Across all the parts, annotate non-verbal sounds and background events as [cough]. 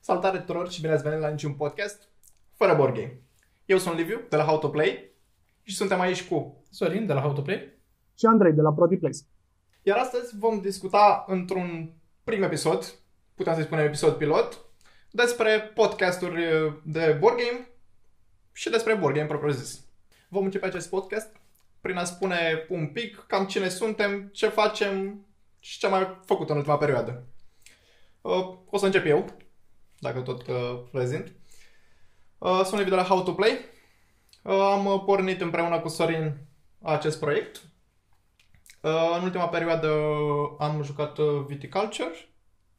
Salutare tuturor și bine ați venit la niciun podcast fără board game. Eu sunt Liviu de la How to Play și suntem aici cu Sorin de la How to Play. și Andrei de la ProtiPlace. Iar astăzi vom discuta într-un prim episod, putem să-i spunem episod pilot, despre podcasturi de board game și despre board game propriu zis. Vom începe acest podcast prin a spune un pic cam cine suntem, ce facem și ce am mai făcut în ultima perioadă. Uh, O să încep eu, dacă tot uh, prezint. Uh, Sunt Liviu de la How to Play. Uh, Am uh, pornit împreună cu Sorin acest proiect. Uh, În ultima perioadă am jucat uh, Viticulture.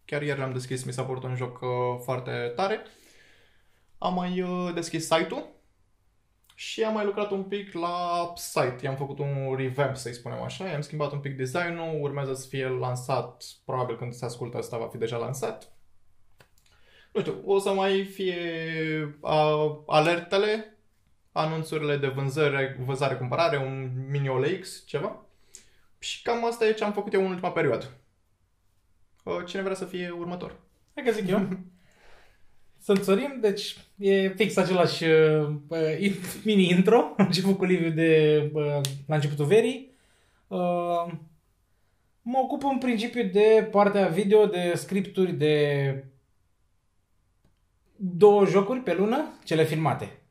Chiar ieri l-am deschis, mi s-a părut un joc uh, foarte tare. Am mai uh, deschis site-ul și am mai lucrat un pic la site. I-am făcut un revamp, să-i spunem așa. I-am schimbat un pic designul, urmează să fie lansat, probabil când se ascultă asta va fi deja lansat. Nu știu, o să mai fie uh, alertele, anunțurile de vânzare, vânzare, cumpărare, un mini OLX, ceva. Și cam asta e ce am făcut eu în ultima perioadă. Uh, Cine vrea să fie următor? Hai că zic eu. [laughs] Sunt Sorin, deci e fix același uh, [laughs] mini intro. [laughs] Am început cu Liviu de, uh, la începutul verii. Uh, mă ocup în principiu de partea video, de scripturi, de două jocuri pe lună, cele filmate.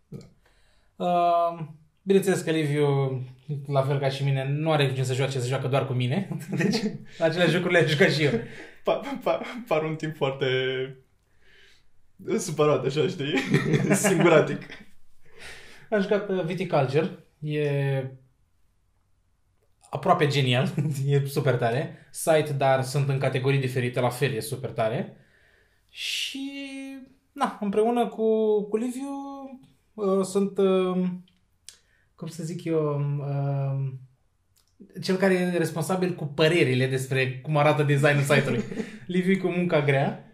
Uh, bineînțeles că Liviu, la fel ca și mine, nu are cu cine să joace, se joacă doar cu mine. [laughs] Deci, [laughs] acele jocuri le-am jucat și eu. Pa, pa, par un timp foarte supărat, așa, știi? [laughs] Singuratic. Am jucat uh, Viticulture. E aproape genial. e super tare. Site, dar sunt în categorii diferite, la fel e super tare. Și, na, împreună cu, cu Liviu uh, sunt, uh, cum să zic eu, uh, cel care e responsabil cu părerile despre cum arată designul site-ului. [laughs] Liviu e cu munca grea,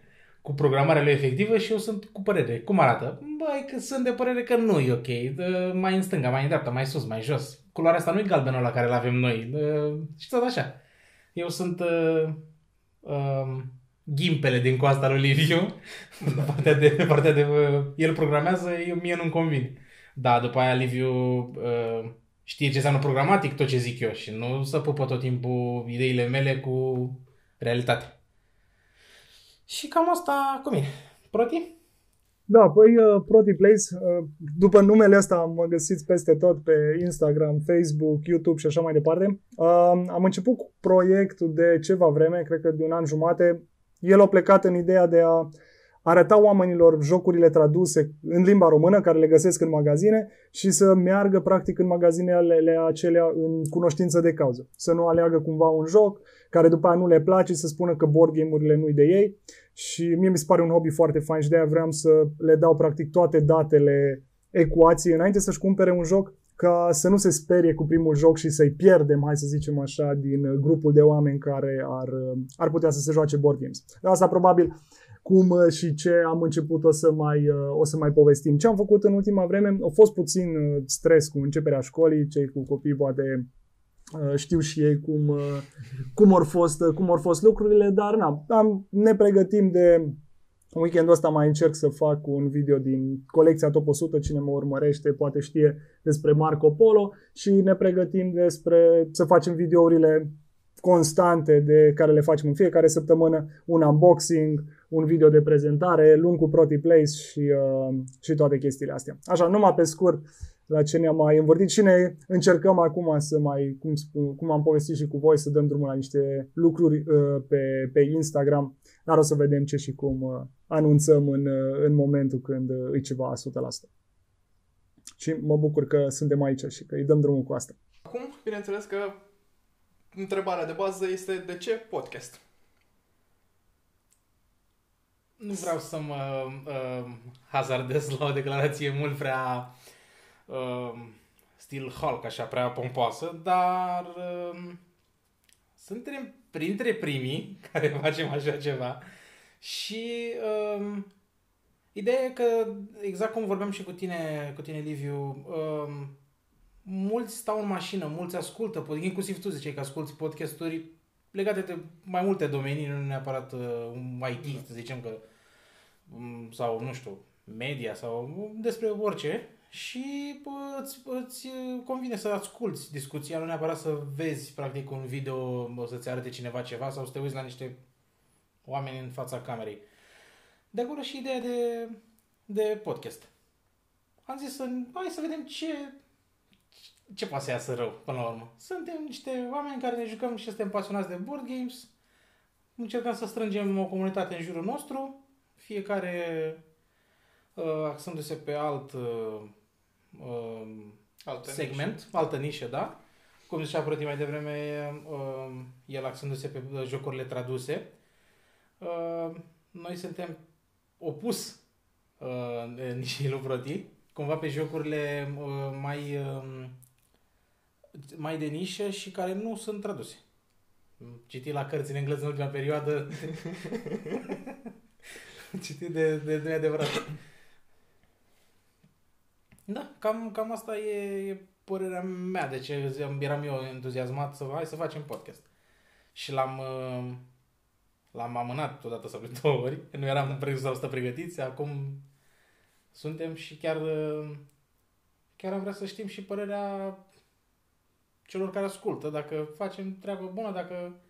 cu programarea lui efectivă și eu sunt cu părere. Cum arată? Băi, că sunt de părere că nu e ok. Dă, mai în stânga, mai în dreapta, mai sus, mai jos. Culoarea asta nu e galbenul la care îl avem noi. Dă, și tot așa. Eu sunt uh, uh, ghimpele din coasta lui Liviu. [laughs] partea de, partea de uh, el programează, eu, mie nu-mi convine. Da, după aia Liviu uh, știe ce înseamnă programatic, tot ce zic eu și nu să pupă tot timpul ideile mele cu realitatea. Și cam asta cu mine. Proti? Da, păi uh, ProtiPlace, uh, după numele ăsta mă găsiți peste tot pe Instagram, Facebook, YouTube și așa mai departe. Uh, Am început cu proiectul de ceva vreme, cred că de un an jumate. El a plecat în ideea de a arăta oamenilor jocurile traduse în limba română, care le găsesc în magazine, și să meargă practic în magazinele acelea în cunoștință de cauză. Să nu aleagă cumva un joc care după aia nu le place, să spună că board game-urile nu-i de ei. Și mie mi se pare un hobby foarte fain și de aia vreau să le dau practic toate datele ecuației înainte să-și cumpere un joc ca să nu se sperie cu primul joc și să-i pierdem, hai să zicem așa, din grupul de oameni care ar, ar putea să se joace board games. Asta probabil cum și ce am început o să mai, o să mai povestim. Ce am făcut în ultima vreme? A fost puțin stres cu începerea școlii, cei cu copii poate știu și ei cum, cum au fost, cum au fost lucrurile, dar na, am, ne pregătim de weekendul ăsta mai încerc să fac un video din colecția Top 100, cine mă urmărește poate știe despre Marco Polo și ne pregătim despre să facem videourile constante de care le facem în fiecare săptămână, un unboxing, un video de prezentare, luni cu ProtiPlace și, uh, și toate chestiile astea. Așa, numai pe scurt, la ce ne-am mai învârtit și ne încercăm acum să mai, cum, spun, cum am povestit și cu voi, să dăm drumul la niște lucruri uh, pe, pe Instagram, dar o să vedem ce și cum uh, anunțăm în, uh, în momentul când uh, e ceva 100%. Și mă bucur că suntem aici și că îi dăm drumul cu asta. Acum, bineînțeles că întrebarea de bază este de ce podcast? Nu vreau să mă uh, hazardez la o declarație mult prea uh, stil Hulk, așa, prea pompoasă, dar uh, suntem printre primii [laughs] care facem așa ceva. Și uh, ideea e că, exact cum vorbeam și cu tine, cu tine Liviu, uh, mulți stau în mașină, mulți ascultă, inclusiv tu ziceai că asculti podcasturi legate de mai multe domenii, nu neapărat uh, un IT, să zicem că um, sau, nu știu, media sau despre orice și bă, îți, îți convine să asculti discuția, nu neapărat să vezi practic un video, să-ți arate cineva ceva sau să te uiți la niște oameni în fața camerei. De acolo și ideea de, de podcast. Am zis să, hai să vedem ce, ce poate să iasă rău până la urmă. Suntem niște oameni care ne jucăm și suntem pasionați de board games. Încercăm să strângem o comunitate în jurul nostru, fiecare uh, axându-se pe alt uh, uh, Alte segment, nișe. altă nișă, da? Cum zicea Proti mai devreme, uh, el axându-se pe uh, jocurile traduse. Uh, noi suntem opus uh, nișei lui Proti, cumva pe jocurile uh, mai, uh, mai de nișă și care nu sunt traduse. Citit la cărți în engleză în ultima perioadă. [laughs] Citit de, de, de adevărat. Da, cam, cam asta e, e părerea mea de ce eram eu entuziasmat să hai să facem podcast. Și l-am uh, l-am amânat odată sau de două ori. Nu eram pre- sau stă pregătiți, acum suntem și chiar uh, chiar am vrea să știm și părerea celor care ascultă, dacă facem treabă bună, dacă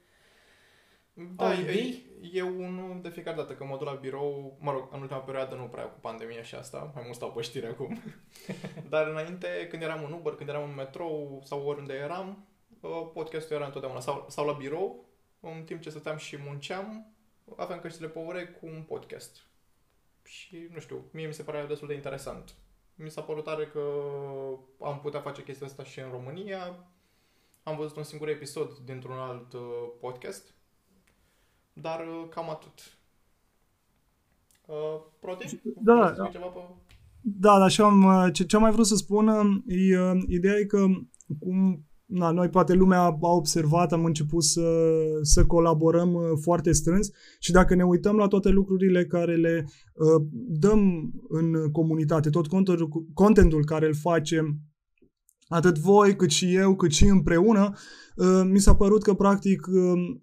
Da, Au e, idei? e unul de fiecare dată, că mă duc la birou, mă rog, în ultima perioadă nu prea cu pandemia și asta, mai mult stau pe știri acum. [laughs] Dar înainte, când eram în Uber, când eram în metrou sau oriunde eram, uh, podcastul era întotdeauna. Sau, sau la birou, în timp ce stăteam și munceam, aveam căștile pe urechi cu un podcast. Și, nu știu, mie mi se părea destul de interesant. Mi s-a părut tare că am putea face chestia asta și în România. Am văzut un singur episod dintr-un alt uh, podcast dar uh, cam atât. Uh, Proti? Da, Vrei să da. spui ceva pe... Da, dar și am, uh, ce, ce am mai vrut să spun, uh, e, uh, ideea e că cum na, noi poate lumea a observat, am început să, să colaborăm uh, foarte strâns și dacă ne uităm la toate lucrurile care le uh, dăm în comunitate, tot contentul, contentul care îl facem, atât voi, cât și eu, cât și împreună, uh, mi s-a părut că practic uh,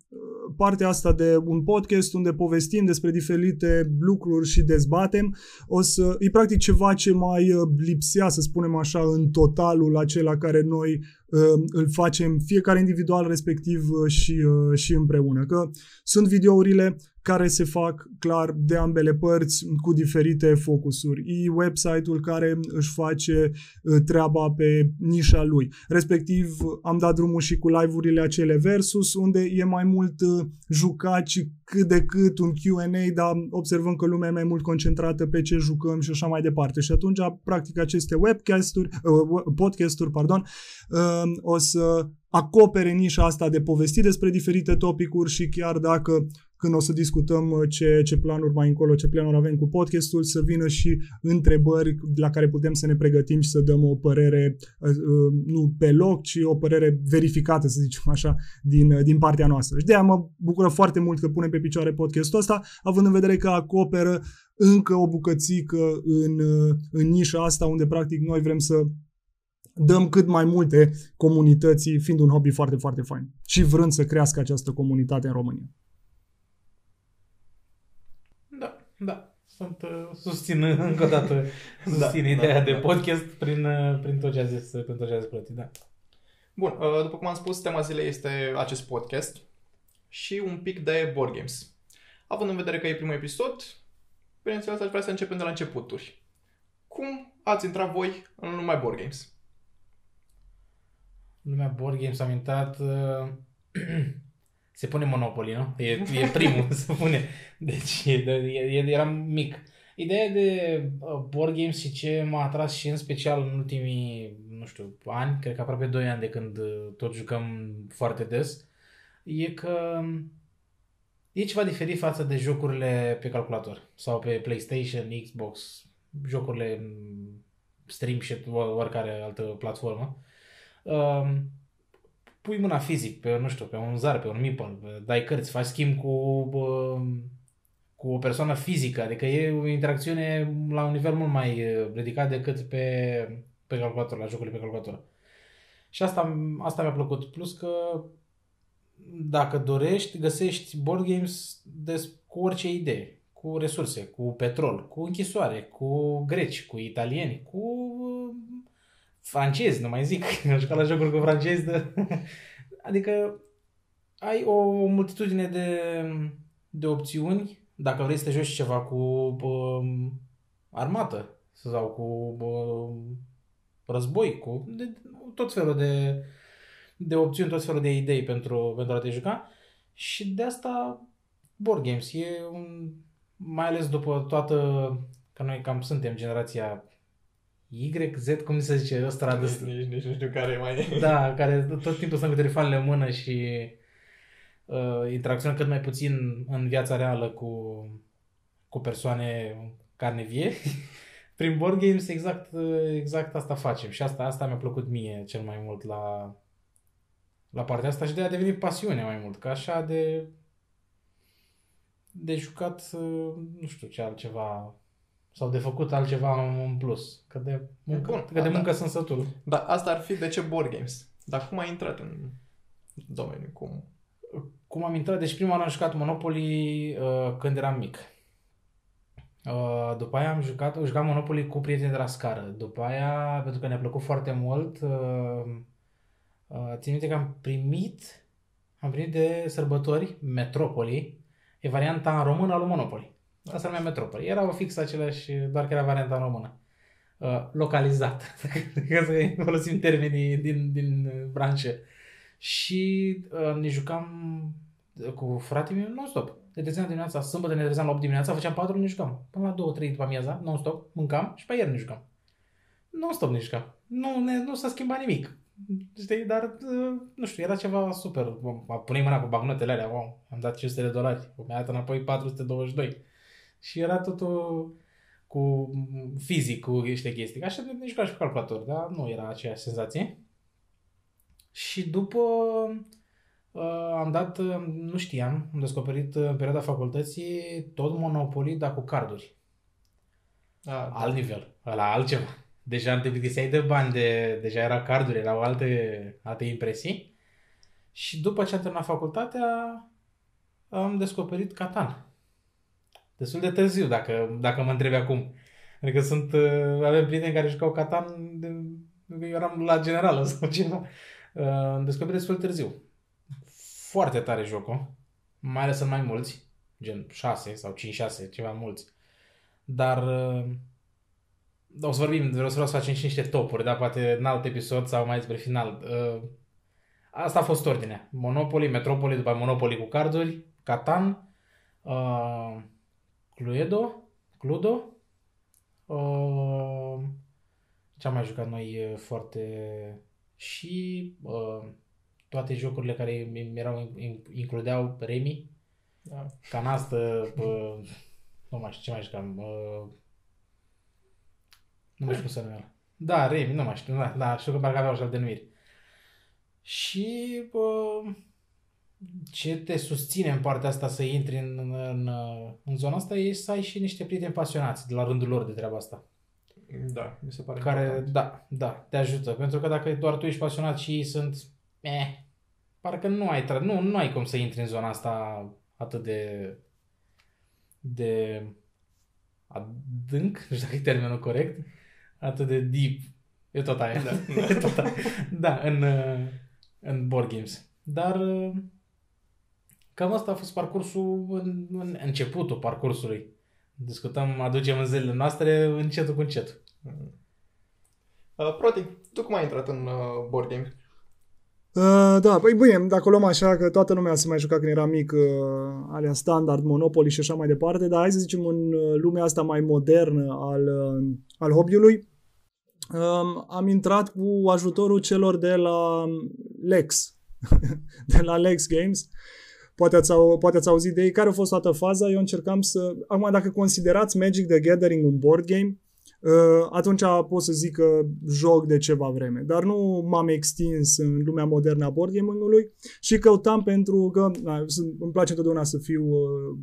partea asta de un podcast unde povestim despre diferite lucruri și dezbatem, o să, e practic ceva ce mai uh, lipsea, să spunem așa, în totalul acela care noi uh, îl facem fiecare individual respectiv uh, și, uh, și împreună. Că sunt videourile care se fac clar de ambele părți cu diferite focusuri. E website-ul care își face uh, treaba pe nișa lui. Respectiv am dat drumul și cu live-urile acele versus unde e mai mult uh, jucat și cât de cât un Q&A, dar observăm că lumea e mai mult concentrată pe ce jucăm și așa mai departe. Și atunci, practic, aceste webcasturi, uh, podcasturi, pardon, uh, o să acopere nișa asta de povesti despre diferite topicuri și chiar dacă când o să discutăm uh, ce, ce planuri mai încolo, ce planuri avem cu podcastul, să vină și întrebări la care putem să ne pregătim și să dăm o părere uh, uh, nu pe loc, ci o părere verificată, să zicem așa, din, uh, din partea noastră. Și de aia mă bucură foarte mult că punem pe picioare podcastul ăsta, având în vedere că acoperă încă o bucățică în, uh, în nișa asta unde practic noi vrem să dăm cât mai multe comunității, fiind un hobby foarte, foarte fain. Și vrând să crească această comunitate în România. Da, da. Sunt, uh, susțin încă o dată [laughs] susțin Da, ideea da, de da. podcast prin, uh, prin tot ce a zis, prin tot ce a zis Plăti, da. Bun, uh, după cum am spus, tema zilei este acest podcast și un pic de board games. Având în vedere că e primul episod, bineînțeles aș vrea să începem de la începuturi. Cum ați intrat voi în lumea board games? Lumea board games am intrat... [clears throat] Uh, se pune Monopoly, nu? E, e primul, [laughs] se pune. Deci, e, e, eram mic. Ideea de uh, board games și ce m-a atras și în special în ultimii, nu știu, ani, cred că aproape 2 ani de când uh, tot jucăm foarte des, e că e ceva diferit față de jocurile pe calculator sau pe PlayStation, Xbox, jocurile mm, stream și oricare altă platformă. Um, pui mâna fizic pe, nu știu, pe un zar, pe un meeple, dai cărți, faci schimb cu, um, cu o persoană fizică, adică e o interacțiune la un nivel mult mai uh, ridicat decât pe, pe calculator, la jocurile pe calculator. Și asta, asta mi-a plăcut. Plus că dacă dorești, găsești board games des, cu orice idee. Cu cu resurse, cu petrol, cu închisoare, cu greci, cu italieni, cu uh, francezi, nu mai zic. [laughs] Am jucat la jocuri cu francezi. De... [laughs] adică ai o multitudine de, de opțiuni dacă vrei să te joci ceva cu um, armată sau cu um, război, cu de, tot felul de, de opțiuni, tot felul de idei pentru, pentru a te juca. Și de asta board games e un, mai ales după toată, că noi cam suntem generația Y, Z, cum se zice, ăsta Nici, nici, nici nu știu care mai e. Da, care tot timpul sunt cu telefoanele în mână și uh, interacționează cât mai puțin în viața reală cu, cu persoane carne vie. [laughs] Prin board games exact, exact asta facem și asta, asta mi-a plăcut mie cel mai mult la, la partea asta și de a devenit pasiune mai mult, ca așa de de jucat, uh, nu știu ce altceva sau de făcut altceva în plus. Că de muncă, Bun, că de da, muncă da. sunt sătul. Dar asta ar fi de ce board games. Dar cum ai intrat în domeniu? Cum? Cum am intrat? Deci prima oară am jucat Monopoly uh, când eram mic. Uh, după aia am jucat, am jucat Monopoly cu prieteni de la scară. După aia, pentru că ne-a plăcut foarte mult, uh, uh, țin minte că am primit, am primit de sărbători Metropoly, e varianta în română a lui Monopoly. Asta se numea Metropoly. Era fix același, doar că era varianta în română. Uh, localizat, [laughs] ca să folosim termenii din, din uh, branșă. Și uh, ne jucam cu fratele meu non-stop. Ne trezeam dimineața, sâmbătă ne trezeam la 8 dimineața, făceam 4, ne jucam. Până la 2-3 după amiaza, non-stop, mâncam și pe ieri ne jucam. Non-stop ne jucam. Nu, ne, nu s-a schimbat nimic. Știi, dar, uh, nu știu, era ceva super. Puneai mâna cu bagnotele alea, wow, am dat 500 de dolari, mi-a dat înapoi 422. Și era totul cu fizic, cu niște chestii. Așa ne jucam și cu calculator, dar nu era aceeași senzație. Și după uh, am dat, uh, nu știam, am descoperit uh, în perioada facultății tot Monopoly, dar cu carduri. A, Alt nivel, la altceva. Deja te plictiseai de bani, de, deja era carduri, erau alte, alte impresii. Și după ce am terminat facultatea, am descoperit Catan. Destul de târziu, dacă, dacă mă întrebi acum. Adică sunt, uh, avem prieteni care jucau Catan, de, eu eram la generală [laughs] sau ceva. Uh, Am descoperit destul de târziu. Foarte tare jocul, mai ales în mai mulți, gen 6 sau 5-6, ceva mulți. Dar uh, o să vorbim, vreau să, vreau să facem și niște topuri, dar poate în alt episod sau mai spre final. Uh, Asta a fost ordinea. Monopoly, Metropoly, după aia Monopoly cu carduri, Catan, uh, Cluedo, Cludo, uh, ce am mai jucat noi uh, foarte și uh, toate jocurile care mi- mi erau, includeau Remi, da. canastă, uh, nu mai știu ce mai jucam, uh, nu mai știu cum se numea. Da, Remi, nu mai știu, da, da știu că parcă aveau așa denumiri. Și uh, ce te susține în partea asta să intri în, în, în zona asta e să ai și niște prieteni pasionați de la rândul lor de treaba asta. Da, mi se pare Care, important. da, da, te ajută. Pentru că dacă doar tu ești pasionat și ei sunt, eh, parcă nu ai, tra- nu, nu ai cum să intri în zona asta atât de, de adânc, nu știu dacă e termenul corect, atât de deep. E tot aia. Da, [laughs] e tot aia. da în, uh, în board games. Dar uh, cam asta a fost parcursul, în, în începutul parcursului. Discutăm, aducem în zilele noastre încetul cu încetul. Uh, Proti, tu cum ai intrat în uh, board game? Uh, da, păi bine, dacă o luăm așa că toată lumea se mai juca când era mic, uh, alea standard, Monopoly și așa mai departe, dar hai să zicem în uh, lumea asta mai modernă al, uh, al hobby-ului, um, am intrat cu ajutorul celor de la Lex, [laughs] de la Lex Games. Poate ați, au, poate ați auzit de ei. Care a fost toată faza? Eu încercam să... Acum, dacă considerați Magic the Gathering un board game, Uh, atunci pot să zic că joc de ceva vreme. Dar nu m-am extins în lumea modernă a board gaming-ului și căutam pentru că na, sunt- îmi place întotdeauna să fiu uh,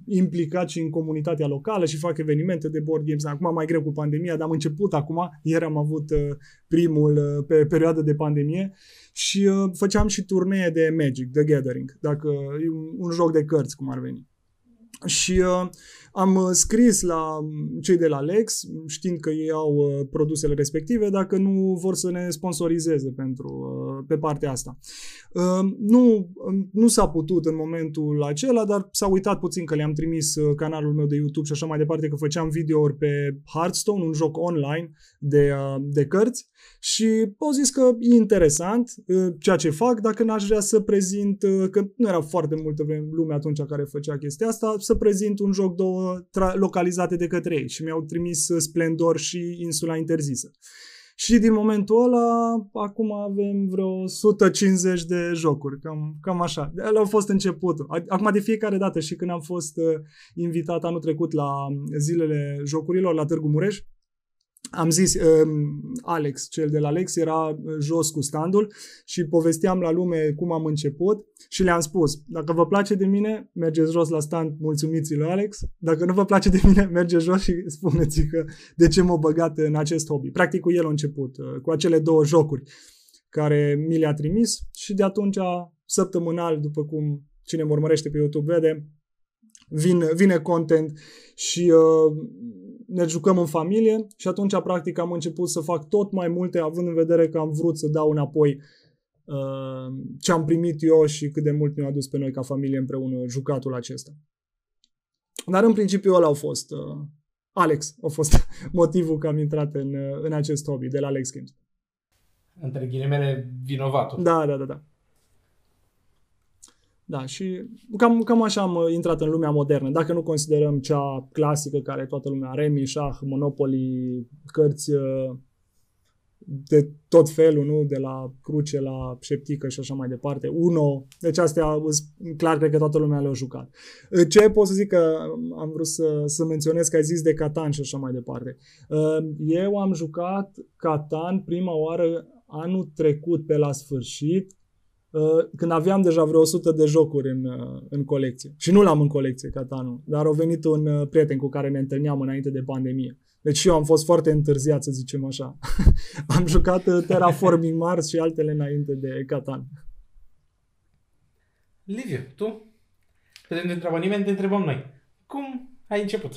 implicat și în comunitatea locală și fac evenimente de board games. Acum mai greu cu pandemia, dar am început acum. Ieri am avut uh, primul uh, pe perioadă de pandemie și uh, făceam și turnee de Magic, The Gathering, dacă e un, un joc de cărți cum ar veni. Și uh, am uh, scris la um, cei de la Lex, știind că ei au uh, produsele respective, dacă nu vor să ne sponsorizeze pentru, uh, pe partea asta. Uh, nu, um, nu s-a putut în momentul acela, dar s-a uitat puțin că le-am trimis uh, canalul meu de YouTube și așa mai departe, că făceam videouri pe Hearthstone, un joc online de, uh, de cărți și au zis că e interesant uh, ceea ce fac, dacă n-aș vrea să prezint, uh, că nu era foarte multă vreme- lume atunci care făcea chestia asta, să prezint un joc două tra- localizate de către ei și mi-au trimis uh, Splendor și Insula Interzisă. Și din momentul ăla, acum avem vreo 150 de jocuri, cam, cam așa. Ăla a fost începutul. A- Acum de fiecare dată și când am fost uh, invitat anul trecut la zilele jocurilor la Târgu Mureș, am zis, um, Alex, cel de la Alex, era uh, jos cu standul și povesteam la lume cum am început și le-am spus, dacă vă place de mine, mergeți jos la stand, mulțumiți lui Alex, dacă nu vă place de mine, [laughs] mergeți jos și spuneți că de ce m-a băgat în acest hobby. Practic cu el a început, uh, cu acele două jocuri care mi le-a trimis și de atunci, săptămânal, după cum cine mă urmărește pe YouTube vede, vin, vine content și uh, ne jucăm în familie și atunci practic am început să fac tot mai multe având în vedere că am vrut să dau înapoi uh, ce am primit eu și cât de mult ne-a adus pe noi ca familie împreună jucatul acesta. Dar în principiu ăla au fost uh, Alex, a fost [laughs] motivul că am intrat în, uh, în acest hobby de la Alex Games. Între ghilimele, vinovatul. Da, da, da, da. Da, și cam, cam așa am uh, intrat în lumea modernă. Dacă nu considerăm cea clasică care toată lumea are, Remi, șah, Monopoly, cărți uh, de tot felul, nu? De la cruce la șeptică și așa mai departe. Uno, deci astea sunt clar, cred că toată lumea le-a jucat. Uh, Ce pot să zic că am vrut să, să menționez că ai zis de Catan și așa mai departe. Uh, Eu am jucat Catan prima oară anul trecut pe la sfârșit, uh, când aveam deja vreo 100 de jocuri în, uh, în colecție. Și nu l-am în colecție, Catanul, dar a venit un uh, prieten cu care ne întâlneam înainte de pandemie. Deci și eu am fost foarte întârziat, să zicem așa. [laughs] am jucat uh, Terraforming Mars și altele înainte de Catan. Liviu, tu? Că te întreabă nimeni, te întrebăm noi. Cum ai început?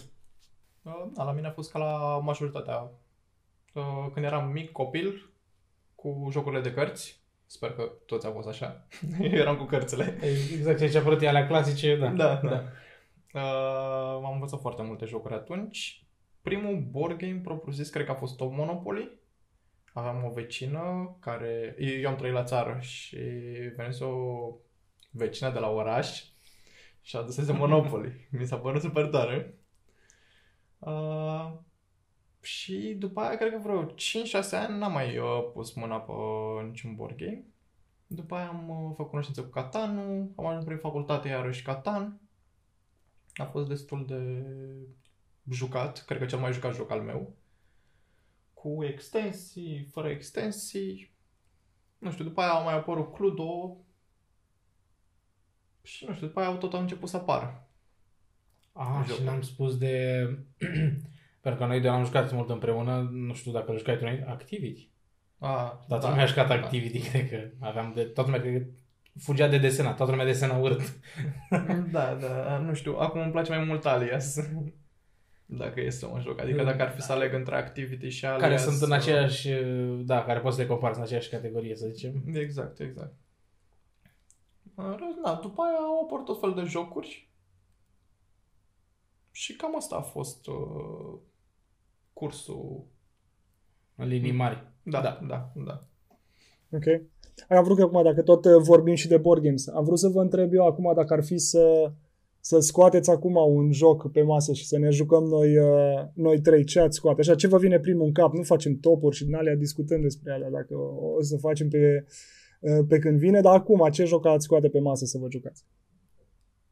Uh, Da, la mine a fost ca la majoritatea. Uh, Când eram mic copil, cu jocurile de cărți, sper că toți au fost așa, [laughs] eram cu cărțile. Exact ce ai apărut e alea clasice, da. Da, da. Uh, am învățat foarte multe jocuri atunci. Primul board game propriu-zis cred că a fost tot Monopoly. Aveam o vecină care... Eu am trăit la țară și venise o vecină de la oraș și adusese [laughs] Monopoly. Mi s-a părut super tare. Uh, și după aia, cred că vreo 5-6 ani n-am mai uh, pus mâna pe niciun board game. După aia am uh, făcut cunoștință cu Catanul, am ajuns prin facultate iarăși Catan. A fost destul de jucat, cred că cel mai jucat joc al meu. Cu extensii, fără extensii. Nu știu, după aia au mai apărut Cludo. Și nu știu, după aia tot au început să apară. Ah, Joc. și n-am spus de... [clears throat] Pentru că noi doi am jucat mult împreună, nu știu dacă jucai tu noi, Activity. A, Toată lumea a jucat Activity, [laughs] cred că aveam de... Toată lumea, cred că fugea de desenat, toată lumea desena urât. [laughs] Da, da, nu știu, acum îmi place mai mult Alias. [laughs] Dacă e să mă joc. Adică dacă ar fi să aleg între Activity și Alias... care sunt în uh, aceeași, da, care poți să le compari în aceeași categorie, să zicem. Exact, exact. În rest, Da, după aia au apărut tot fel de jocuri. Și cam asta a fost uh, cursul. În linii mari. Da, da, da, da. Ok. Am vrut că acum, dacă tot uh, vorbim și de board games, am vrut să vă întreb eu acum dacă ar fi să, să scoateți acum un joc pe masă și să ne jucăm noi, uh, noi trei, ce ați scoate? Așa, ce vă vine primul în cap? Nu facem topuri și din alea discutăm despre alea, dacă o, o să facem pe, uh, pe când vine, dar acum, ce joc ați scoate pe masă să vă jucați?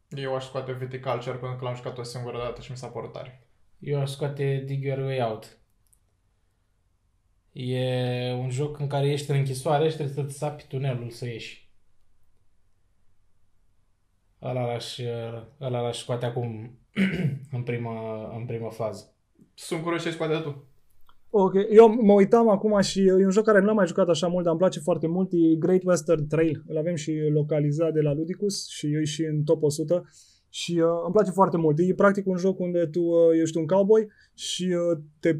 Eu aș scoate Viticulture pentru că l-am jucat o singură dată și mi s-a părut tare. Eu aș scoate Dig Your Way Out. E un joc în care ești în închisoare și trebuie să-ți sapi tunelul să ieși. Ăla l-aș, ăla l-aș scoate acum [clears throat] în prima, în prima fază. Sunt curios ce scoate tu. Ok, eu mă uitam acum și e un joc care nu l-am mai jucat așa mult, dar îmi place foarte mult, e Great Western Trail. Îl avem și localizat de la Ludicus și eu și în top 100. Și uh, îmi place foarte mult. E practic un joc unde tu uh, ești un cowboy și uh, te,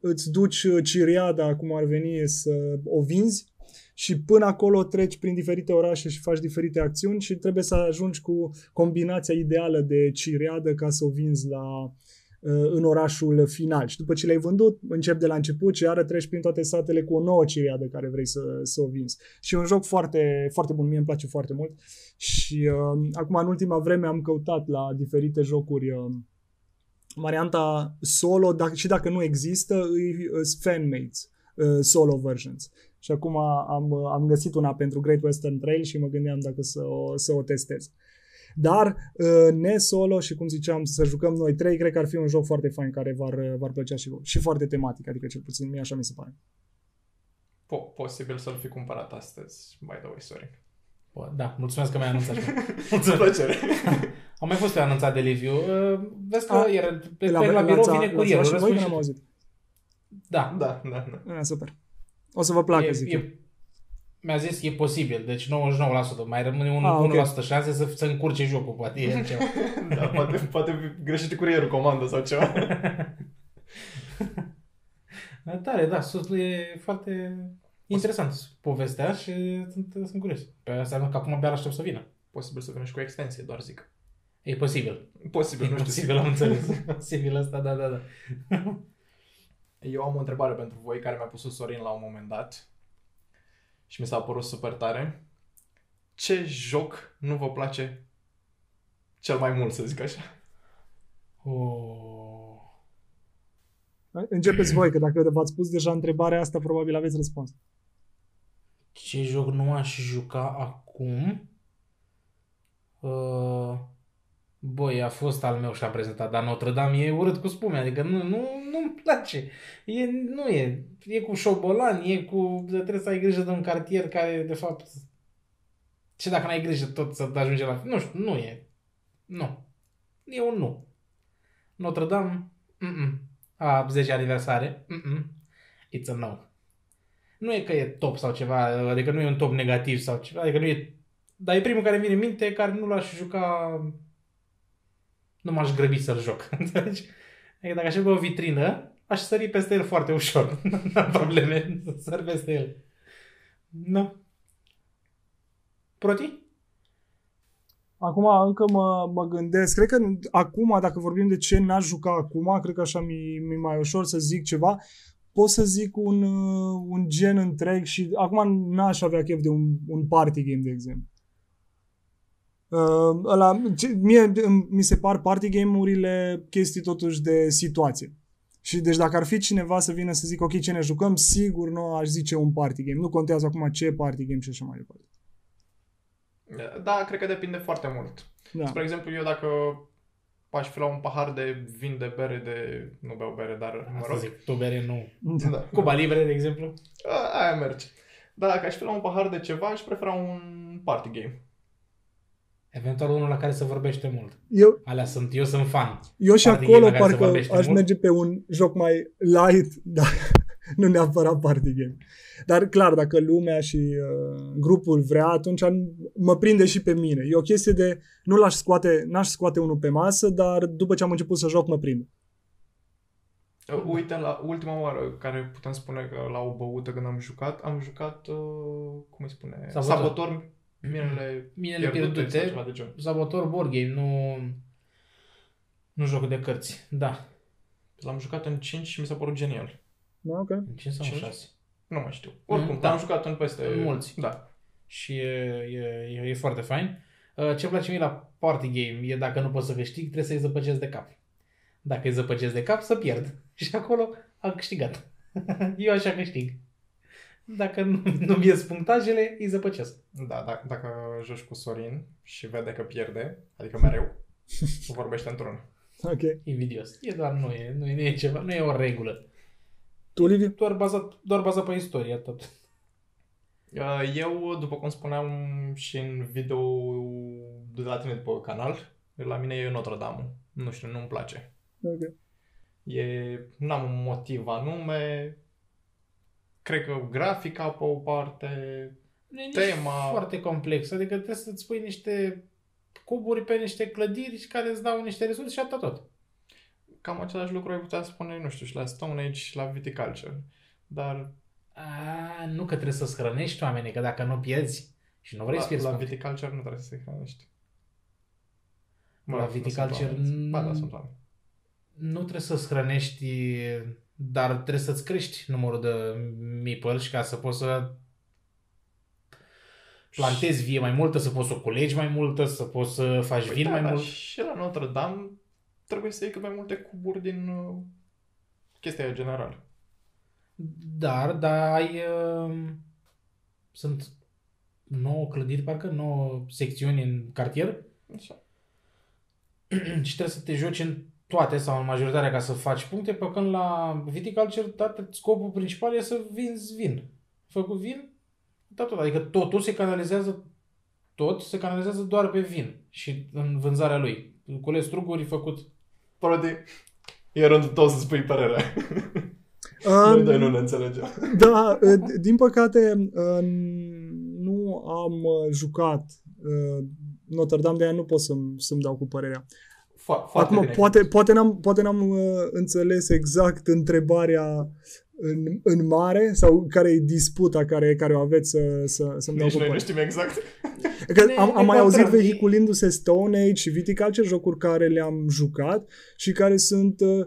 îți duci uh, ciriada, cum ar veni, să o vinzi și până acolo treci prin diferite orașe și faci diferite acțiuni și trebuie să ajungi cu combinația ideală de ciriadă ca să o vinzi la, uh, în orașul final. Și după ce le-ai vândut, începi de la început și iară treci prin toate satele cu o nouă ciriadă care vrei să, să o vinzi. Și e un joc foarte, foarte bun, mie îmi place foarte mult. Și uh, acum, în ultima vreme, am căutat la diferite jocuri uh, varianta solo, dacă, și dacă nu există, îi sunt fanmates, uh, solo versions. Și acum am, am găsit una pentru Great Western Trail și mă gândeam dacă să o, să o testez. Dar uh, ne solo și cum ziceam să jucăm noi trei, cred că ar fi un joc foarte fain care v-ar, v-ar plăcea și, și foarte tematic, adică cel puțin mie așa mi se pare. Po- posibil să-l fi cumpărat astăzi, by the way, sorry. Bă, Da, mulțumesc că mi-ai anunțat. și mie. Cu plăcere. [laughs] Am mai fost eu anunțat de Liviu. Uh, Vezi că A, iar, pe, La, pe, la birou l-ați- vine l-ați curierul. luat și voi răspunde că și- n-am auzit. Da, Da, da, da. Ah, super. O să vă placă, e, zic eu. e, mi-a zis e posibil, deci 99%. Mai rămâne un, Ah, ok. 1% șanse să, să încurce jocul, poate e [laughs] ceva. da poate, poate fi greșit curierul comandă sau ceva. Da, [laughs] Tare, da, sus- e foarte interesant povestea și sunt, sunt curios. Pe asta înseamnă că acum abia aștept să vină. Posibil să vină și cu extensie, doar zic. E posibil. Posibil, E nu știu. posibil, am înțeles. [laughs] posibil asta, da, da, da. Eu am o întrebare pentru voi care mi-a pus Sorin la un moment dat și mi s-a părut super tare. Ce joc nu vă place cel mai mult, să zic așa? Oh. Începeți voi, că dacă v-ați pus deja întrebarea asta, probabil aveți răspuns. Ce joc nu aș juca acum? Uh, băi, a fost al meu și am prezentat, dar Notre Dame e urât cu spume, adică nu, nu, nu-mi place. E, nu e. E cu șobolan, e cu... Trebuie să ai grijă de un cartier care, de fapt... Și dacă n-ai grijă tot să ajunge la... Nu știu, nu e. Nu. E un nu. Notre Dame, mm-mm. a 10 aniversare, mm-mm. it's a no. Nu e că e top sau ceva, adică nu e un top negativ sau ceva, adică nu e... Dar e primul care îmi vine în minte, care nu l-aș juca... Nu m-aș grăbi să-l joc, [laughs] înțelegi? Adică dacă aș pe o vitrină, aș sări peste el foarte ușor. [laughs] Nu am probleme să sar peste el. Nu. Proti? Acum încă mă, mă gândesc, cred că acum, dacă vorbim de ce n-aș juca acum, cred că așa mi, mi mai ușor să zic ceva, pot să zic un, uh, un gen întreg și acum n-aș avea chef de un, un party game, de exemplu. Uh, ăla, ce, mie îmi- mi se par party game-urile chestii totuși de situație. Și deci dacă ar fi cineva să vină să zic ok, ce ne jucăm, sigur nu aș zice un party game. Nu contează acum ce party game și așa mai departe. Da, cred că depinde foarte mult. Da. Spre exemplu, eu dacă aș fi la un pahar de vin de bere de... Nu beau bere, dar mă Asta rog. zic, tu bere nu. Da. Cuba Libre, de exemplu. A, aia merge. Dar dacă aș fi la un pahar de ceva, aș prefera un party game. Eventual unul la care se vorbește mult. Eu, Alea sunt, eu sunt fan. Eu și Party game acolo la care se parcă vorbește aș mult. merge pe un joc mai light, [laughs] dar nu neapărat party game. Dar clar, dacă lumea și uh, grupul vrea, atunci mă prinde și pe mine. E o chestie de, nu l-aș scoate, n-aș scoate unul pe masă, dar după ce am început să joc, mă prinde. Uh, Uite, la ultima oară care putem spune că la o băută când am jucat, am jucat, uh, cum îi spune, Sabotor. Sabotor, minele, Minele pierdute, pierdute. sau ceva de genul. Sabotor board game, nu... Nu joc de cărți. Da. L-am jucat în 5 și mi s-a părut genial. Da, ok. În 5 sau în Cinci? 6. Nu mai știu. Oricum, Mm, da. da. am jucat în peste... În mulți. Da. Și e, e, e, e foarte fain. Uh, Ce-mi place mie la party game e dacă nu poți să câștig, trebuie să-i zăpăcesc de cap. Dacă îi zăpăcesc de cap, să pierd. [laughs] Și acolo am câștigat. [laughs] Eu așa câștig. Dacă nu, [laughs] nu mi ies punctajele, îi zăpăcesc. Da, da, dacă joci cu Sorin și vede că pierde, adică mereu, [laughs] vorbește într-un. Ok. Invidios. E doar nu e, nu e, nu e ceva, nu e o regulă. Tu, Liviu? Doar bazat, doar bazat pe istorie, tot. Uh, Eu, după cum spuneam și în video de la tine pe canal, la mine e Notre Dame. Nu știu, nu-mi place. Ok. E, n-am un motiv anume, cred că grafica pe o parte, Nu e nici Tema- foarte complex. Adică trebuie să-ți pui niște cuburi pe niște clădiri care îți dau niște resurse și atât tot. Cam același lucru ai putea spune, nu știu, și la Stone Age și la Viticulture. Dar A, nu că trebuie să-ți hrănești oamenii, că dacă nu pierzi și nu vrei să la, pierzi la puncte. Viticulture nu trebuie să se hrănești. La nu sunt Viticulture oameni. Ba, da, nu- sunt oameni. nu trebuie să-ți hrănești, dar trebuie să-ți crești numărul de meeple și ca să poți să plantezi vie mai multă, să poți să o culegi mai multă, să poți să faci Păi vin da, mai dar mult. Și la Notre Dame trebuie să iei cât mai multe cuburi din uh, chestia aia generală. Dar, dar ai... Uh, sunt 9 clădiri, parcă 9 secțiuni în cartier Așa. [clears throat] și trebuie să te joci în toate sau în majoritatea ca să faci puncte, pe când la viticulture dat, scopul principal e să vinzi vin. Făcut vin, da tot. Adică totul se canalizează tot se canalizează doar pe vin și în vânzarea lui. Cules struguri făcut Prodi, e rândul tău să spui părerea. [laughs] Um, Noi doi nu ne înțelegem. Da, uh, din păcate uh, nu am uh, jucat uh, Notre Dame, de aia nu pot să-mi, să-mi dau cu părerea. Fo- foarte Acum, bine. poate, poate n-am, poate n-am uh, înțeles exact întrebarea în, în mare sau care e disputa care, care o aveți să, să, să-mi dau Nici cu noi nu părerea. știm exact. [laughs] Că Ne- am, ne am mai auzit contrăm. vehiculindu-se Stone Age și Viticulture, jocuri care le-am jucat și care sunt uh,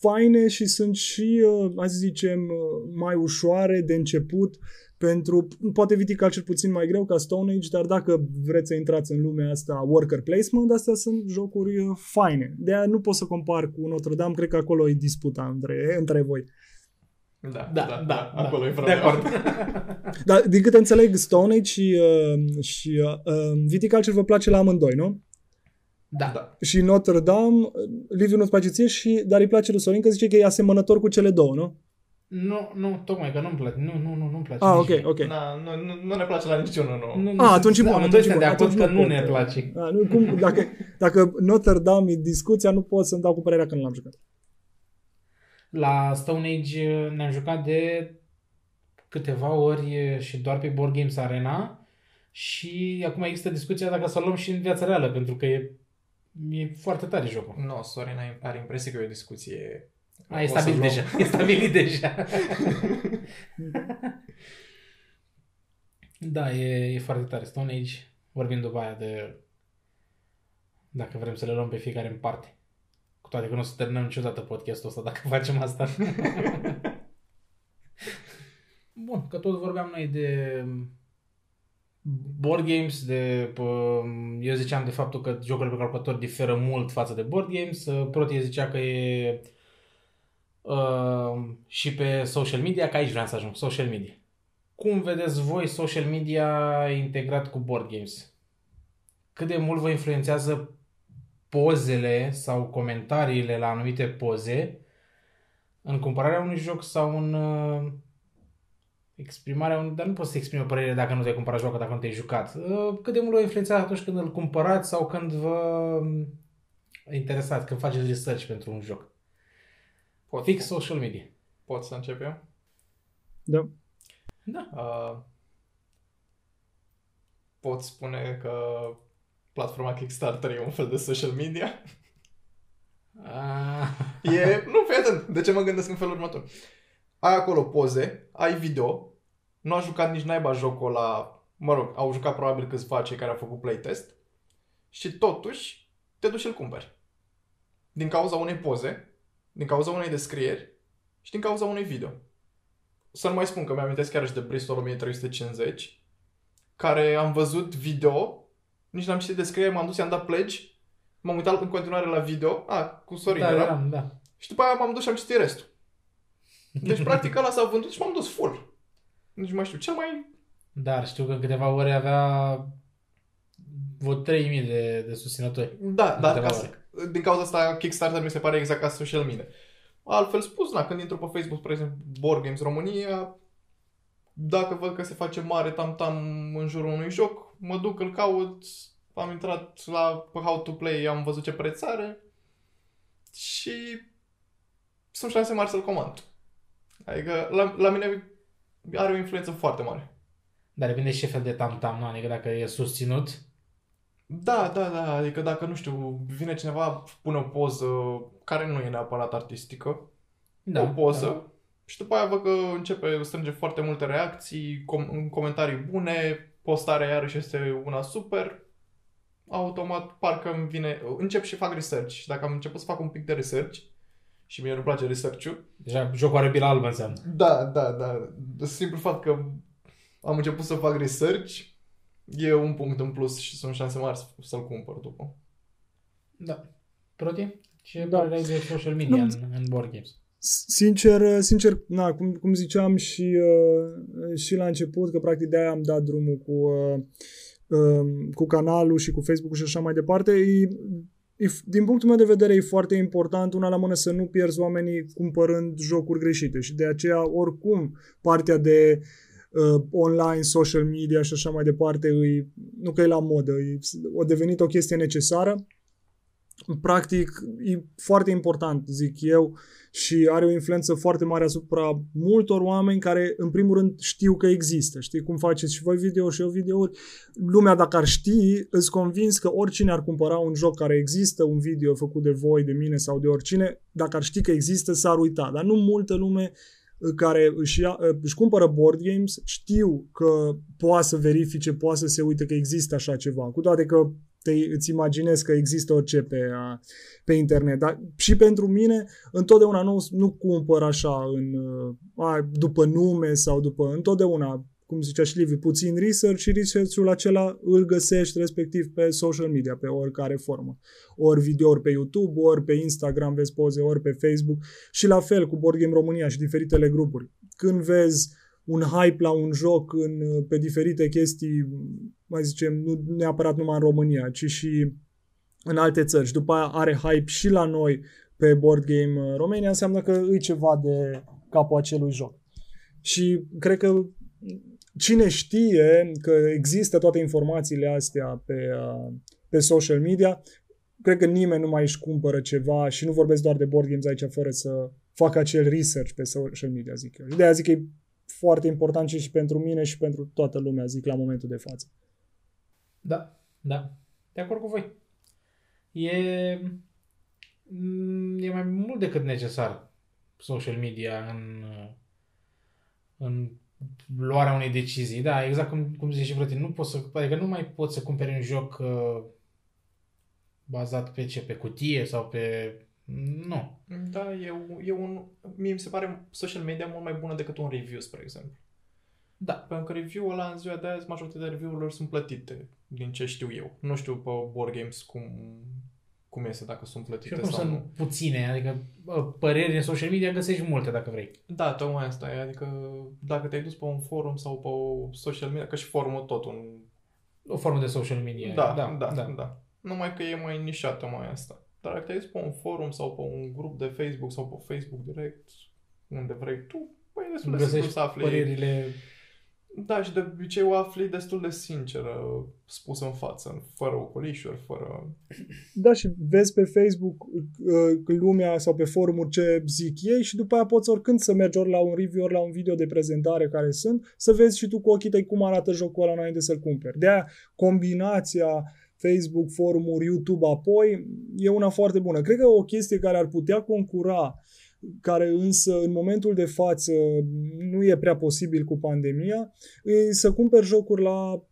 faine și sunt și, uh, hai să zicem, uh, mai ușoare de început pentru, poate Viticulture puțin mai greu ca Stone Age, dar dacă vreți să intrați în lumea asta worker placement, astea sunt jocuri uh, faine. De aia nu pot să compar cu Notre Dame, cred că acolo e disputa între, între voi. Da, Da, da, da. Acolo e De problema. acord. [laughs] Dar din câte înțeleg, Stone Age și, uh, și uh, uh, Viticulture vă place la amândoi, nu? Da. da. Și Notre Dame, Liviu nu-ți place ție, și, dar îi place lui Sorin că zice că e asemănător cu cele două, nu? Nu, nu, tocmai că nu-mi place. Nu, nu, nu, nu-mi place. Ah, nici ok, ok. Na, nu, nu, nu ne place la niciunul, nu. Nu, Ah, nu, atunci e bun, amândoi atunci e suntem de bun, acord atunci că nu nu ne pot. place. A, nu, cum, dacă, dacă Notre Dame e discuția, nu pot să-mi dau cu părerea că nu l-am jucat. La Stone Age uh, ne-am jucat de câteva ori uh, și doar pe Board Games Arena și acum există discuția dacă să o luăm și în viața reală, pentru că e, e foarte tare jocul. Nu, Sorin are- are impresie că e o discuție... A, e O să stabilit luăm- deja. E stabilit deja. [laughs] da, e, e foarte tare. Stone Age, vorbim după aia de dacă vrem să le luăm pe fiecare în parte. Cu toate că nu o să terminăm niciodată podcastul ăsta dacă facem asta. [laughs] Bun, că tot vorbeam noi de board games, de, pă, eu ziceam de faptul că jocurile pe calculator diferă mult față de board games, Protie zicea că e uh, și pe social media, că aici vreau să ajung, social media. Cum vedeți voi social media integrat cu board games? Cât de mult vă influențează pozele sau comentariile la anumite poze în cumpărarea unui joc sau în uh, exprimarea unui... Dar nu poți să exprimi o părere dacă nu te-ai cumpărat jocul, dacă nu te-ai jucat. Uh, cât de mult vă influențează atunci când îl cumpărați sau când vă um, interesați, când faceți research pentru un joc? Pot, Fix social media. pot să încep eu? Da. Da. Uh, pot spune că platforma Kickstarter e un fel de social media. Ah, E, nu, fii atent. De ce mă gândesc în felul următor? Ai acolo poze, ai video, nu a jucat nici naiba jocul la... Mă rog, au jucat probabil câțiva cei care au făcut playtest și totuși te duci și îl cumperi. Din cauza unei poze, din cauza unei descrieri și din cauza unui video. Să nu mai spun că mi-am amintesc chiar și de Bristol 1350, care am văzut video, nici n-am citit descriere, m-am dus, i-am dat pledge, m-am uitat în continuare la video, a, cu Sorin da, era, eram, da. și după aia m-am dus și am citit restul. Deci, [laughs] practic, ăla s-a vândut și m-am dus full. Nici nu mai știu, cel mai... Dar știu că în câteva ore avea vreo 3000 de, de susținători. Da, În dar câteva ca să, din cauza asta Kickstarter mi se pare exact ca social media. Altfel spus, na, când intru pe Facebook, spre exemplu, Board Games România, dacă văd că se face mare tam-tam în jurul unui joc, mă duc, îl caut, am intrat la pe How to Play, am văzut ce preț are și sunt șanse mari să-l comand. Adică la, la mine are o influență foarte mare. Dar depinde și ce fel de tam-tam, nu? Adică dacă e susținut, Da, da, da, adică dacă, nu știu, vine cineva, pune o poză care nu e neapărat artistică, Da, o poză, Da. și după aia văd că începe, strânge foarte multe reacții, com- comentarii bune, postarea iarăși este una super, automat parcă îmi vine, încep și fac research. Și dacă am început să fac un pic de research, și mie nu place research-ul, Deja jocul are bila albă înseamnă. da, da, da, simplu fapt că am început să fac research, e un punct în plus și sunt șanse mari să- să-l cumpăr după. Da. Proti? Ce Da. da. părere ai de social media Nu. în, în board games? Sincer, sincer, na, cum, cum ziceam și, uh, și la început, că practic de-aia am dat drumul cu, uh, uh, cu canalul și cu Facebook-ul și așa mai departe, e, e, din punctul meu de vedere e foarte important, una la mână, să nu pierzi oamenii cumpărând jocuri greșite și de aceea, oricum, partea de uh, online, social media și așa mai departe, e, nu că e la modă, e, a devenit o chestie necesară. Practic, e foarte important, zic eu, și are o influență foarte mare asupra multor oameni care, în primul rând, știu că există. Știi cum faceți și voi video și eu videouri. Lumea, dacă ar ști, îți convins că oricine ar cumpăra un joc care există, un video făcut de voi, de mine sau de oricine, dacă ar ști că există, s-ar uita. Dar nu multă lume uh, care își, ia, uh, își cumpără board games știu că poate să verifice, poate să se uite că există așa ceva. Cu toate că te, îți imaginezi că există orice pe, uh, pe internet. Dar și pentru mine, întotdeauna nu, nu cumpăr așa în, uh, a, după nume sau după... Întotdeauna, cum zicea și Liviu, puțin research și research-ul acela îl găsești respectiv pe social media, pe oricare formă. Ori videouri pe YouTube, ori pe Instagram vezi poze, ori pe Facebook și la fel cu Board Game România și diferitele grupuri. Când vezi un hype la un joc în, pe diferite chestii, mai zicem, nu neapărat numai în România, ci și în alte țări și după aia are hype și la noi pe Board Game uh, România, înseamnă că e ceva de capul acelui joc. Și cred că cine știe că există toate informațiile astea pe, uh, pe social media, cred că nimeni nu mai își cumpără ceva și nu vorbesc doar de board games aici fără să facă acel research pe social media, zic eu. Și de aia zic că e foarte important și pentru mine și pentru toată lumea, zic, la momentul de față. Da, da. De acord cu voi. E, mm, e mai mult decât necesar social media în, în luarea unei decizii. Da, exact cum, cum zice și Vrătin, nu poți să, adică nu mai poți să cumperi un joc uh, bazat pe ce? Pe cutie sau pe... Nu. Da, e, un- e un... Mie mi se pare social media mult mai bună decât un review, spre exemplu. Da. Pentru că review-ul ăla în ziua de azi, majoritatea review-urilor sunt plătite, din ce știu eu. Nu știu pe Board Games cum, cum este, dacă sunt Și plătite oricum sau sunt nu. puține, adică bă, păreri în social media găsești multe dacă vrei. Da, tocmai asta e. Adică dacă te-ai dus pe un forum sau pe o social media, că și forumul tot un... O formă de social media. Da, da, da, da. da. Numai că e mai nișată mai asta. Dar dacă te-ai dus pe un forum sau pe un grup de Facebook sau pe Facebook direct, unde vrei tu, păi e destul de simplu Găsești să afli. părerile Da, și de obicei o afli destul de sinceră, spus în față, fără ocolișuri, fără... Da, și vezi pe Facebook uh, lumea sau pe forumuri ce zic ei și după aia poți oricând să mergi ori la un review, ori la un video de prezentare care sunt, să vezi și tu cu ochii tăi cum arată jocul ăla înainte să-l cumperi. De aia combinația Facebook, forumuri, YouTube apoi e una foarte bună. Cred că o chestie care ar putea concura care însă în momentul de față nu e prea posibil cu pandemia, e să cumperi jocuri la uh,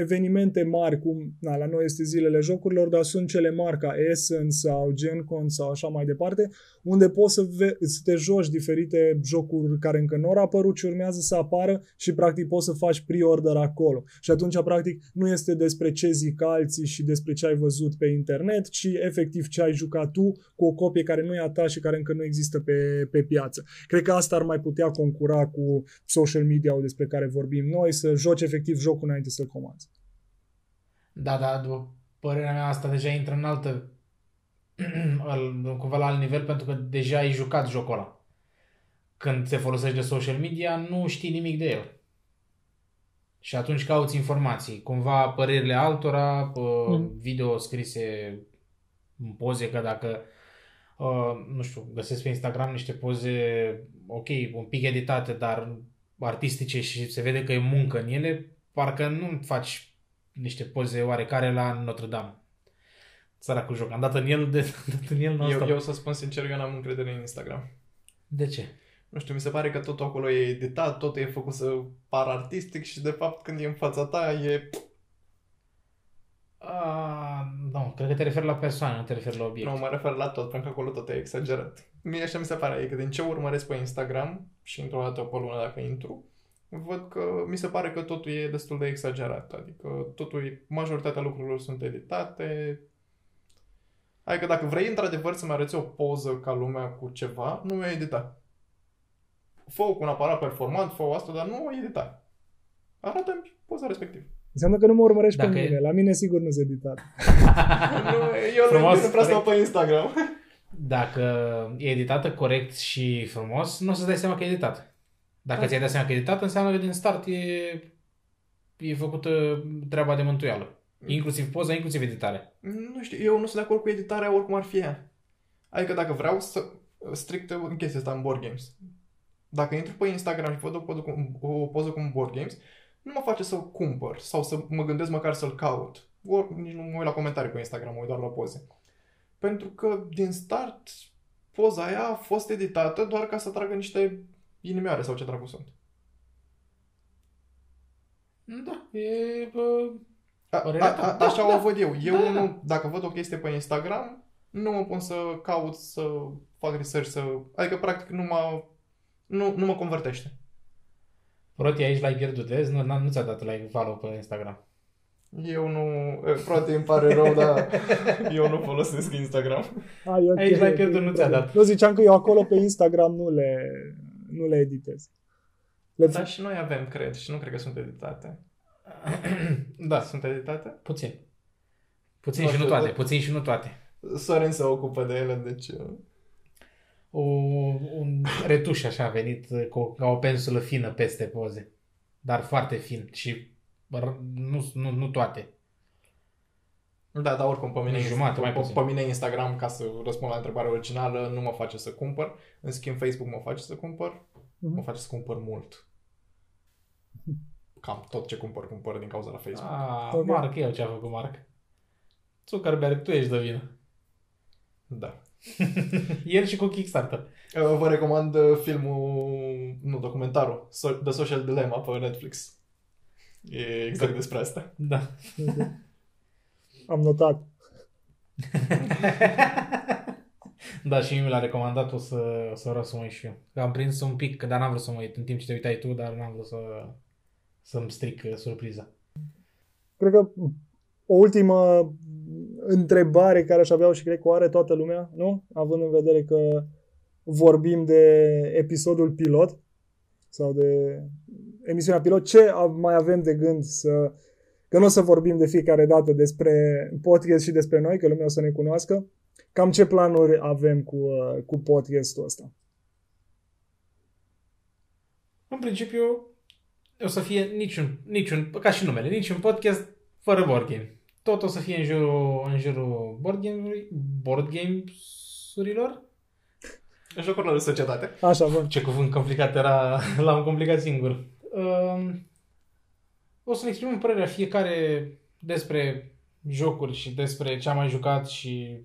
evenimente mari, cum na, la noi este zilele jocurilor, dar sunt cele mari ca Essence sau GenCon sau așa mai departe, unde poți să, ve- să te joci diferite jocuri care încă nu au apărut și urmează să apară și practic poți să faci pre-order acolo. Și atunci practic nu este despre ce zic alții și despre ce ai văzut pe internet, ci efectiv ce ai jucat tu cu o copie care nu e a ta și care încă nu există pe, pe piață. Cred că asta ar mai putea concura cu social media despre care vorbim noi, să joci efectiv jocul înainte să-l comanzi. Da, da, după părerea mea asta deja intră în altă [clears throat] al- cumva la alt nivel pentru că deja ai jucat jocul ăla. Când te folosești de social media, nu știi nimic de el. Și atunci cauți informații, cumva părerile altora, pe Mhm. video scrise în poze, că dacă uh, nu știu, găsesc pe Instagram niște poze ok, un pic editate, dar artistice și se vede că e muncă în ele, parcă nu faci niște poze oarecare la Notre Dame. Săracul joc. Am dat în el, de, [laughs] am dat în el Eu, non-stop. eu să spun sincer, eu n-am încredere în Instagram. De ce? Nu știu, mi se pare că totul acolo e editat, totul e făcut să pară artistic și de fapt când e în fața ta e... A, nu, cred că te referi la persoană, nu te referi la obiect. Nu, mă refer la tot, pentru că acolo tot e exagerat. Mie așa mi se pare, că din ce urmăresc pe Instagram și într-o dată pe lună dacă intru, văd că mi se pare că totul e destul de exagerat. Adică totul, e- majoritatea lucrurilor sunt editate. Adică dacă vrei într-adevăr să-mi arăți o poză ca lumea cu ceva, nu mi-o edita. fă cu un aparat performant, fă asta, dar nu o edita. Arată-mi poza respectivă. Înseamnă că nu mă urmărești Dacă pe e- mine. La mine sigur nu se editat. nu, eu Frumos, nu, nu prea stau pe Instagram. Dacă e editată corect și frumos, nu o să-ți dai seama că e editat. Dacă ți-ai dat seama că e editat, înseamnă că din start e, e făcută treaba de mântuială. Inclusiv poza, inclusiv editare. Nu știu, eu nu sunt de acord cu editarea oricum ar fi ea. Adică dacă vreau să strict în chestia asta în board games, dacă intru pe Instagram și văd o poză cu, o poză cu un board games, nu mă face să-l cumpăr sau să mă gândesc măcar să-l caut. Ori nici nu mă uit la comentarii pe Instagram, mă uit doar la poze. Pentru că din start poza aia a fost editată doar ca să tragă niște inimioare sau ce dracu sunt. Da, e... Bă, A, Părerea a, ta? a, Da, așa da. o văd eu. Eu Da, da, nu, dacă văd o chestie pe Instagram, nu mă pun să caut, să fac research, să... Adică, practic, nu mă, nu, nu mă convertește. Proti aici l-ai pierdut, vezi? Nu, nu ți-a dat like follow pe Instagram. Eu nu... eh, Frate, îmi pare rău, dar eu nu folosesc Instagram. A, e ok, Aici l-ai ok, pierdut, nu ți-a dat. Nu ziceam că eu acolo pe Instagram nu le, nu le editez. Le Dar și noi avem, cred, și nu cred că sunt editate. [coughs] Da, Sunt editate? puțin. Puțin Nu și nu știu, toate, da. puțin și nu toate. Sorin se ocupă de ele, deci... eh, O, un retuș așa a venit cu, ca o pensulă fină peste poze. Dar foarte fin și r- nu, nu, nu toate. Da, dar oricum pe mine, Jumate, mai pe, puțin. pe mine Instagram, ca să răspund la întrebarea originală, nu mă face să cumpăr. În schimb, Facebook mă face să cumpăr. Mhm. Mă face să cumpăr mult. Cam tot ce cumpăr, cumpăr din cauza la Facebook. Ah, Ok. Marc, eu ce-a făcut Marc. Zuckerberg, tu ești de vină. Da. [laughs] El și cu Kickstarter. Uh, Vă recomand uh, filmul, nu, documentarul, So- The Social Dilemma pe Netflix. E exact despre asta. Da. Am notat. [laughs] Da, și mi l-a recomandat, o să, o să vreau să mă uit și eu. Că am prins un pic, dar n-am vrut să mă uit în timp ce te uitai tu, dar n-am vrut să, să-mi stric uh, surpriza. Cred că o ultimă întrebare care aș avea și cred că o are toată lumea, nu? Având în vedere că vorbim de episodul pilot sau de emisiunea pilot, ce a- mai avem de gând să... Că nu o să vorbim de fiecare dată despre podcast și despre noi, că lumea o să ne cunoască. Cam ce planuri avem cu, uh, cu podcastul ăsta? În principiu, o să fie niciun, niciun, ca și numele, niciun podcast fără board game. Tot o să fie în jurul, în jurul board game board games-urilor. Jocurile de societate. Așa, bun. Ce cuvânt complicat era, [laughs] l-am complicat singur. Um, o să ne exprimăm părerea fiecare despre jocuri și despre ce am mai jucat și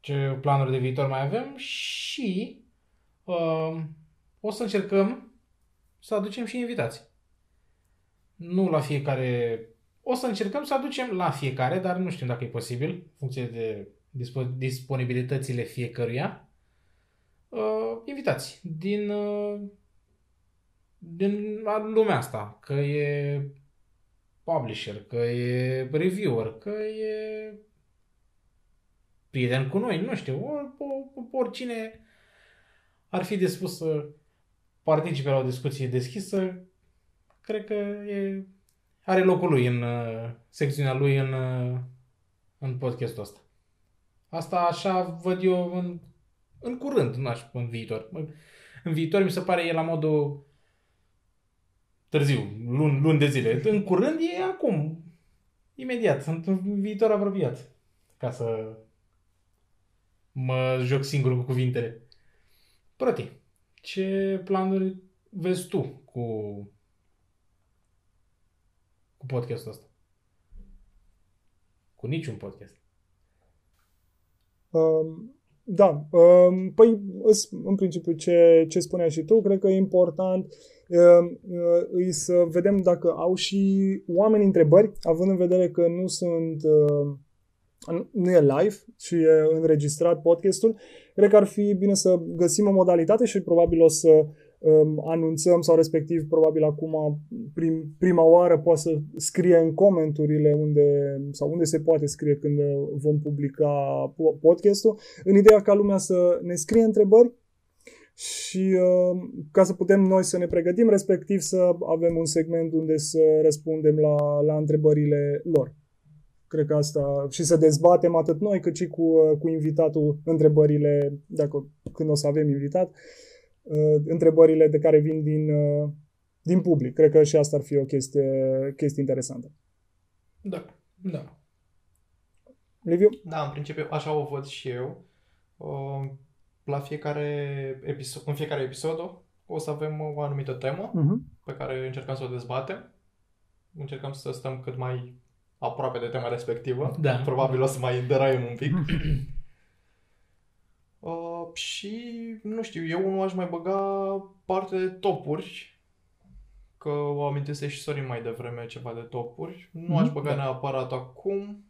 ce planuri de viitor mai avem și um, o să încercăm să aducem și invitații. Nu la fiecare... O să încercăm să aducem la fiecare, dar nu știm dacă e posibil, în funcție de dispo- disponibilitățile fiecăruia, uh, invitați din, uh, din lumea asta, că e publisher, că e reviewer, că e prieten cu noi, nu știu, or, or, oricine ar fi dispus să participe la o discuție deschisă, cred că e, are locul lui în uh, secțiunea lui în, uh, în podcastul ăsta. Asta așa văd eu în, în curând, nu aș în viitor. În, în viitor mi se pare e la modul târziu, luni, luni de zile. În curând e acum, imediat, sunt în viitor apropiat, ca să mă joc singur cu cuvintele. Proti, ce planuri vezi tu cu, cu podcastul ăsta? cu niciun podcast. Um, da, um, păi în principiu ce, ce spuneai și tu, cred că e important um, uh, să vedem dacă au și oameni întrebări, având în vedere că nu sunt uh, nu e live și e înregistrat podcastul, cred că ar fi bine să găsim o modalitate și probabil o să um, anunțăm sau respectiv probabil acum prim, prima oară poate să scrie în comenturile unde sau unde se poate scrie când vom publica podcastul în ideea ca lumea să ne scrie întrebări și uh, ca să putem noi să ne pregătim, respectiv să avem un segment unde să răspundem la, la întrebările lor. Cred că asta și să dezbatem atât noi cât și cu, uh, cu invitatul întrebările, dacă când o să avem invitat, uh, uh, întrebările de care vin din, uh, din public. Cred că și asta ar fi o chestie, chestie interesantă. Da, da. Liviu? Da, în principiu așa o văd și eu. Uh, la fiecare episod, în fiecare episod o să avem o anumită temă Uh-huh. pe care încercăm să o dezbatem. Încercăm să stăm cât mai aproape de tema respectivă. Da. Probabil o să mai deraiem un pic. [clears throat] Uh, și, nu știu, eu nu aș mai băga parte de topuri, că o amintise și Sorin mai devreme ceva de topuri. Nu aș Mhm, băga da. neapărat acum.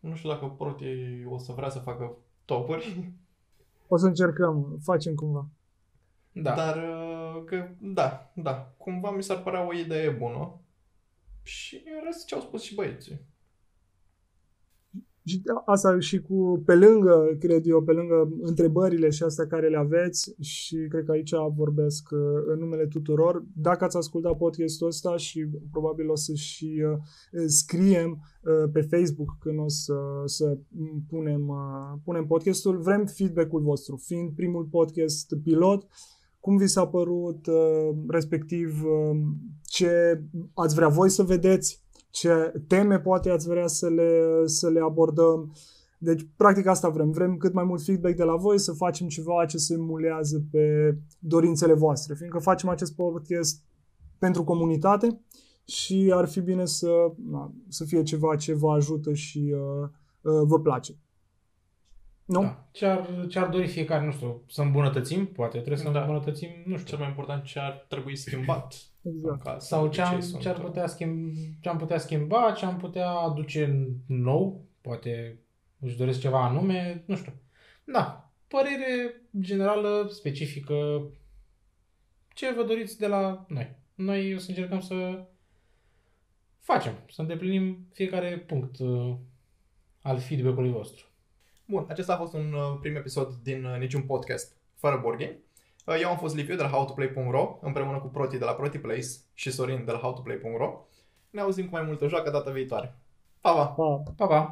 Nu știu dacă Proti o să vrea să facă topuri, [laughs] O să încercăm, facem cumva. Da. dar uh, că, da, da, cumva mi s-ar părea o idee bună. Și în rest ce au spus și băieții. Și asta și cu, pe lângă, cred eu, pe lângă întrebările și astea care le aveți și cred că aici vorbesc uh, în numele tuturor. Dacă ați ascultat podcastul ăsta și probabil o să și uh, scriem uh, pe Facebook când o să, să punem, uh, punem podcastul, vrem feedback-ul vostru. Fiind primul podcast pilot, cum vi s-a părut, uh, respectiv uh, ce ați vrea voi să vedeți, ce teme poate ați vrea să le, să le abordăm. Deci, practic asta vrem. Vrem cât mai mult feedback de la voi, să facem ceva ce se emulează pe dorințele voastre, fiindcă facem acest podcast pentru comunitate și ar fi bine să, na, să fie ceva ce vă ajută și uh, uh, vă place. Nu? Da. Ce-ar, ce-ar dori fiecare, nu știu, să îmbunătățim, poate trebuie să Da. îmbunătățim, nu știu. Cel mai important ce ar trebui schimbat. Exact. în caz Sau de ce am, sunt, ce ar uh, putea schimba, ce am putea schimba, ce am putea aduce nou, poate își doresc ceva anume, nu știu. Da, părere generală, specifică, ce vă doriți de la noi. Noi o să încercăm să facem, să îndeplinim fiecare punct uh, al feedback-ului vostru. Bun, acesta a fost un uh, prim episod din uh, niciun podcast fără board game. Uh, Eu am fost Liviu de la howtoplay.ro împreună cu Proti de la Proti Place și Sorin de la howtoplay.ro. Ne auzim cu mai multă joacă data viitoare. Pa, pa! Pa! Pa, pa!